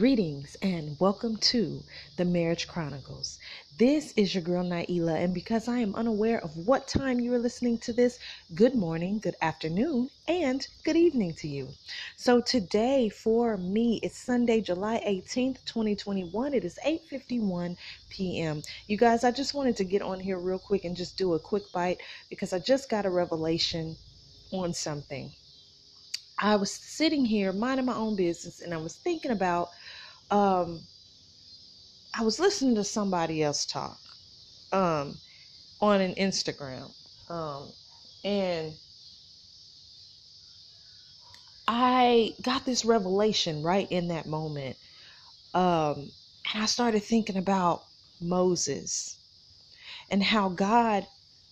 Greetings and welcome to the Marriage Chronicles. This is your girl Nailah, and because I am unaware of what time you are listening to this, good morning, good afternoon, and good evening to you. So today for me, it's Sunday, July 18th, 2021. It is 8:51 p.m. You guys, I just wanted to get on here real quick and just do a quick bite because I just got a revelation on something. I was sitting here minding my own business and I was thinking about um, I was listening to somebody else talk um, on an Instagram, um, and I got this revelation right in that moment, um, and I started thinking about Moses and how God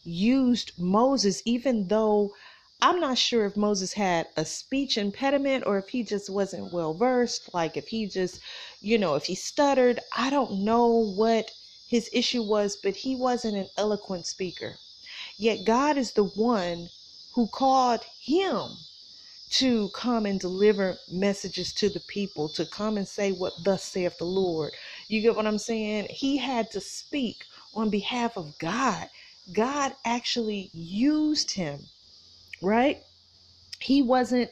used Moses, even though I'm not sure if Moses had a speech impediment or if he just wasn't well versed, like if he just, you know, if he stuttered. I don't know what his issue was, but he wasn't an eloquent speaker. Yet God is the one who called him to come and deliver messages to the people, to come and say what thus saith the Lord. You get what I'm saying? He had to speak on behalf of God. God actually used him right? He wasn't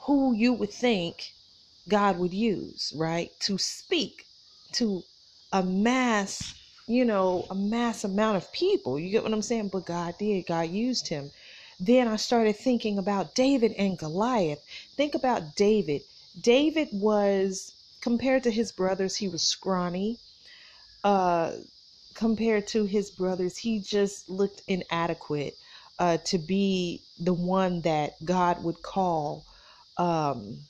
who you would think God would use, right? To speak to a mass, you know, a mass amount of people. You get what I'm saying? But God did, God used him. Then I started thinking about David and Goliath. Think about David. David was, compared to his brothers, he was scrawny. Uh, compared to his brothers, he just looked inadequate uh, to be the one that God would call um,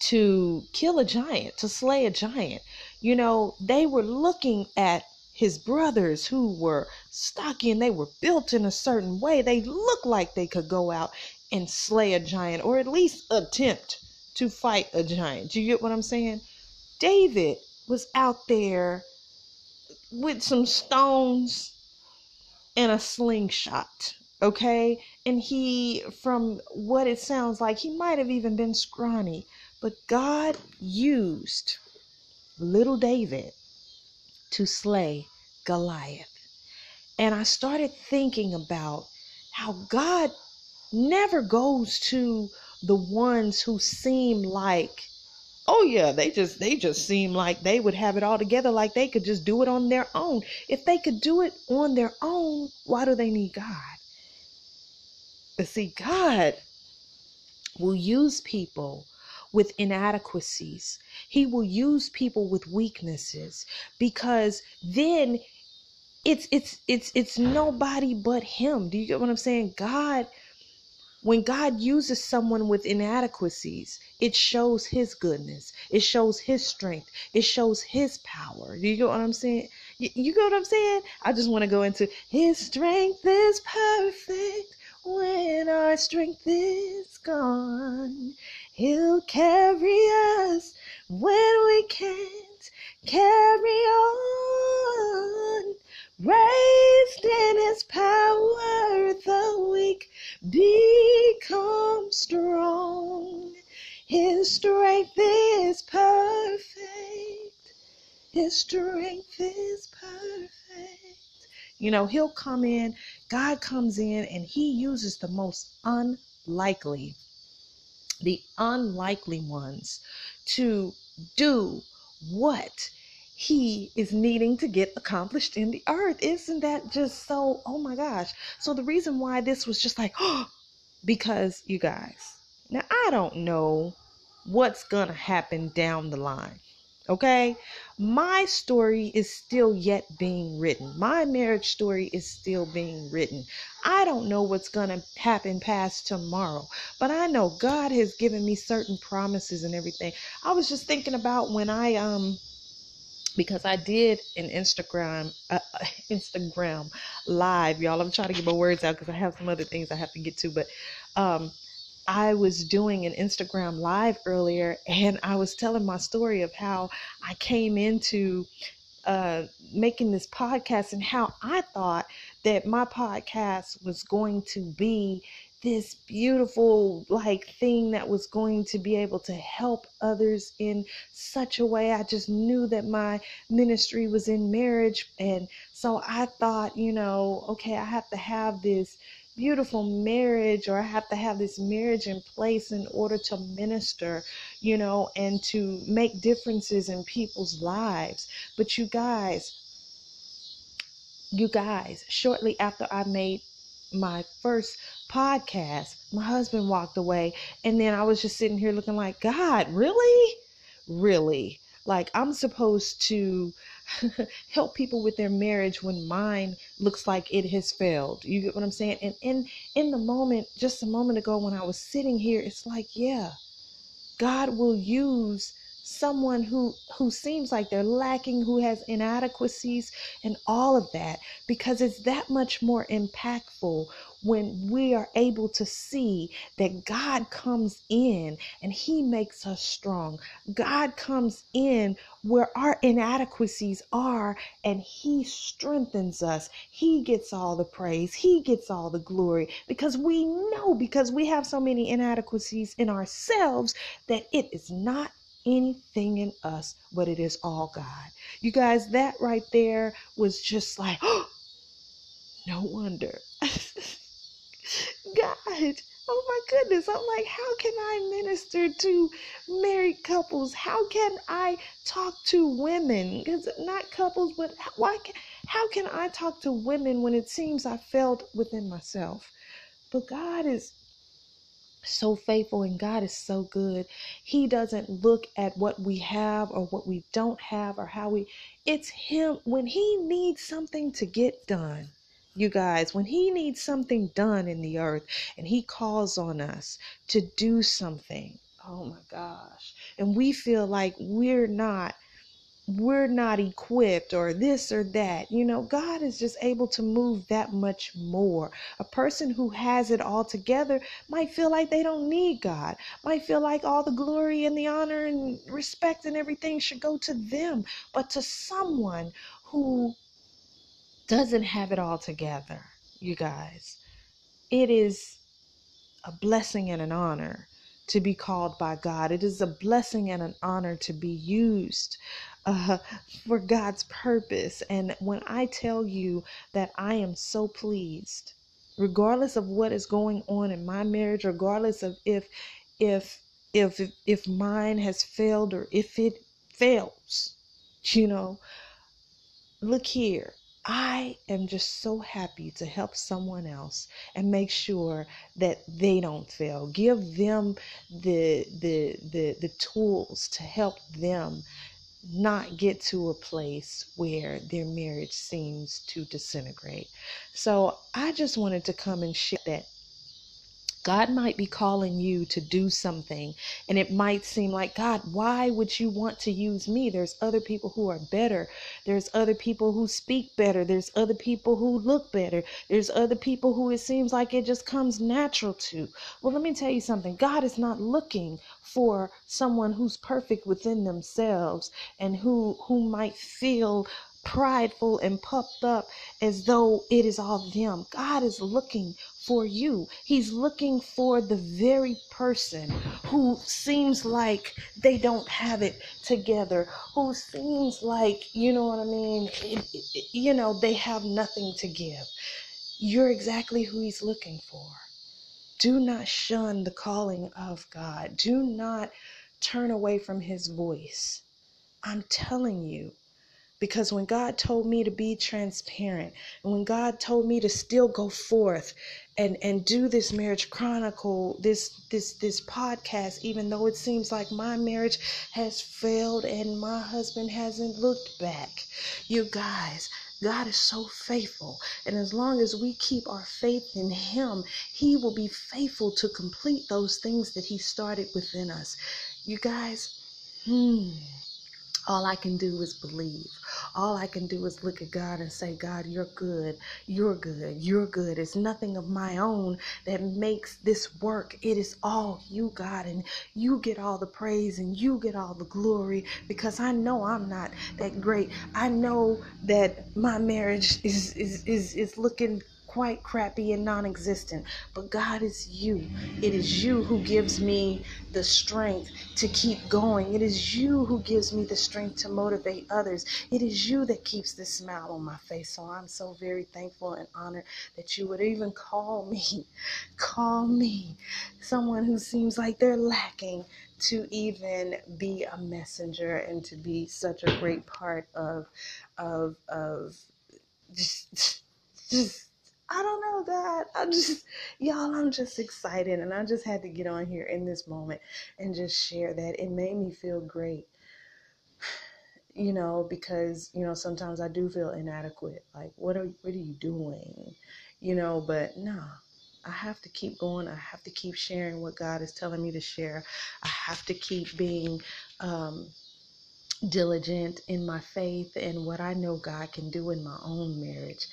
to kill a giant, to slay a giant. You know, they were looking at his brothers who were stocky and they were built in a certain way. They looked like they could go out and slay a giant or at least attempt to fight a giant. Do you get what I'm saying? David was out there with some stones and a slingshot. Okay. And he, from what it sounds like, he might have even been scrawny. But God used little David to slay Goliath. And I started thinking about how God never goes to the ones who seem like oh yeah they just they just seem like they would have it all together like they could just do it on their own. If they could do it on their own why do they need god? But see god will use people with inadequacies. He will use people with weaknesses because then it's it's it's it's nobody but him. Do you get what i'm saying? God when God uses someone with inadequacies, it shows his goodness. It shows his strength. It shows his power. Do you get what I'm saying? You, you get what I'm saying? I just want to go into his strength is perfect when our strength is gone. He'll carry us when we can't carry on. Raised strength is perfect. His strength is perfect. You know, he'll come in, God comes in, and he uses the most unlikely, the unlikely ones to do what he is needing to get accomplished in the earth. Isn't that just so? Oh my gosh. So, the reason why this was just like, oh, because you guys, now I don't know what's going to happen down the line. Okay? My story is still yet being written. My marriage story is still being written. I don't know what's going to happen past tomorrow, but I know God has given me certain promises and everything. I was just thinking about when I um because I did an Instagram uh, Instagram live, y'all. I'm trying to get my words out because I have some other things I have to get to, but um, I was doing an Instagram live earlier, and I was telling my story of how I came into uh, making this podcast and how I thought that my podcast was going to be this beautiful like thing that was going to be able to help others in such a way. I just knew that my ministry was in marriage and so i thought you know okay i have to have this beautiful marriage or I have to have this marriage in place in order to minister, you know, and to make differences in people's lives. But you guys, you guys, shortly after I made my first podcast, my husband walked away. And then I was just sitting here looking like, God, really? Really? Like, I'm supposed to help people with their marriage when mine looks like it has failed. You get what I'm saying? And in in the moment, just a moment ago when I was sitting here, it's like, yeah, God will use someone who who seems like they're lacking who has inadequacies and all of that because it's that much more impactful when we are able to see that God comes in and He makes us strong. God comes in where our inadequacies are and He strengthens us. He gets all the praise, He gets all the glory because we know, because we have so many inadequacies in ourselves, that it is not anything in us, but it is all God. You guys, that right there was just like, oh, no wonder. God, oh my goodness. I'm like, how can I minister to married couples? How can I talk to women? Because not couples, but why can, how can I talk to women when it seems I failed within myself? But God is so faithful and God is so good. He doesn't look at what we have or what we don't have or how we it's him when he needs something to get done you guys, when He needs something done in the earth and He calls on us to do something, oh my gosh, and we feel like we're not we're not equipped or this or that. You know, God is just able to move that much more. A person who has it all together might feel like they don't need God, might feel like all the glory and the honor and respect and everything should go to them. But to someone who doesn't have it all together, you guys. It is a blessing and an honor to be called by God. It is a blessing and an honor to be used uh, for God's purpose. And when I tell you that I am so pleased, regardless of what is going on in my marriage, regardless of if if if if mine has failed or if it fails, you know, look here. I am just so happy to help someone else and make sure that they don't fail. Give them the the the the tools to help them not get to a place where their marriage seems to disintegrate. So I just wanted to come and share that God might be calling you to do something, and it might seem like, God, why would you want to use me? There's other people who are better. There's other people who speak better. There's other people who look better. There's other people who it seems like it just comes natural to. Well, let me tell you something God is not looking for someone who's perfect within themselves and who who might feel prideful and puffed up as though it is all them. God is looking for you. He's looking for the very person who seems like they don't have it together, who seems like, you know what I mean, you know, they have nothing to give. You're exactly who he's looking for. Do not shun the calling of God. Do not turn away from his voice. I'm telling you, because when God told me to be transparent, and when God told me to still go forth and and do this marriage chronicle, this this this podcast, even though it seems like my marriage has failed and my husband hasn't looked back, you guys. God is so faithful. And as long as we keep our faith in Him, He will be faithful to complete those things that He started within us. You guys, hmm, all I can do is believe. All I can do is look at God and say, God, you're good. You're good. You're good. It's nothing of my own that makes this work. It is all you, God. And you get all the praise and you get all the glory because I know I'm not that great. I know that my marriage is, is, is, is looking quite crappy and non existent. But God is you. It is you who gives me the strength to keep going. It is you who gives me the strength to motivate others. It is you that keeps the smile on my face. So I'm so very thankful and honored that you would even call me, call me, someone who seems like they're lacking to even be a messenger and to be such a great part of of of just just I don't know, God. I just, y'all, I'm just excited. And I just had to get on here in this moment and just share that. It made me feel great, you know, because, you know, sometimes I do feel inadequate. Like, what are, what are you doing? You know, but no, I have to keep going. I have to keep sharing what God is telling me to share. I have to keep being, um, diligent in my faith and what I know God can do in my own marriage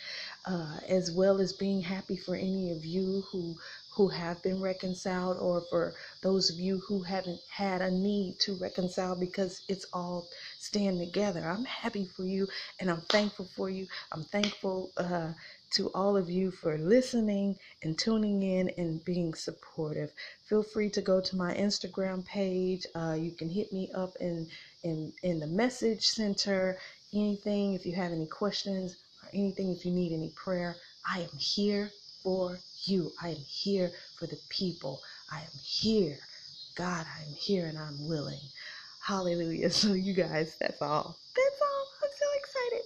uh, as well as being happy for any of you who who have been reconciled or for those of you who haven't had a need to reconcile because it's all stand together. I'm happy for you and I'm thankful for you. I'm thankful uh, to all of you for listening and tuning in and being supportive. Feel free to go to my Instagram page. Uh, you can hit me up in, in, in the message center. Anything, if you have any questions, or anything, if you need any prayer, I am here for you. I am here for the people. I am here. God, I am here and I'm willing. Hallelujah. So, you guys, that's all. That's all. I'm so excited.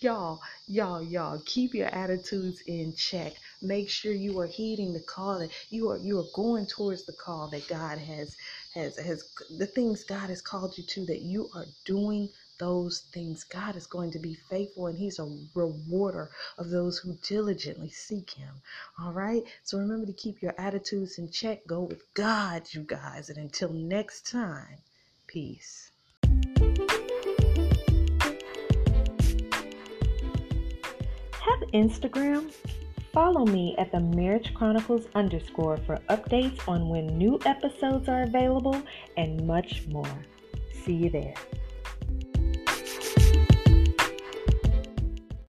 Y'all, y'all, y'all, keep your attitudes in check. Make sure you are heeding the call that you are you are going towards the call that God has has has the things God has called you to that you are doing those things. God is going to be faithful and He's a rewarder of those who diligently seek Him. All right? So remember to keep your attitudes in check. Go with God, you guys. And until next time, peace. Instagram? Follow me at the Marriage Chronicles underscore for updates on when new episodes are available and much more. See you there.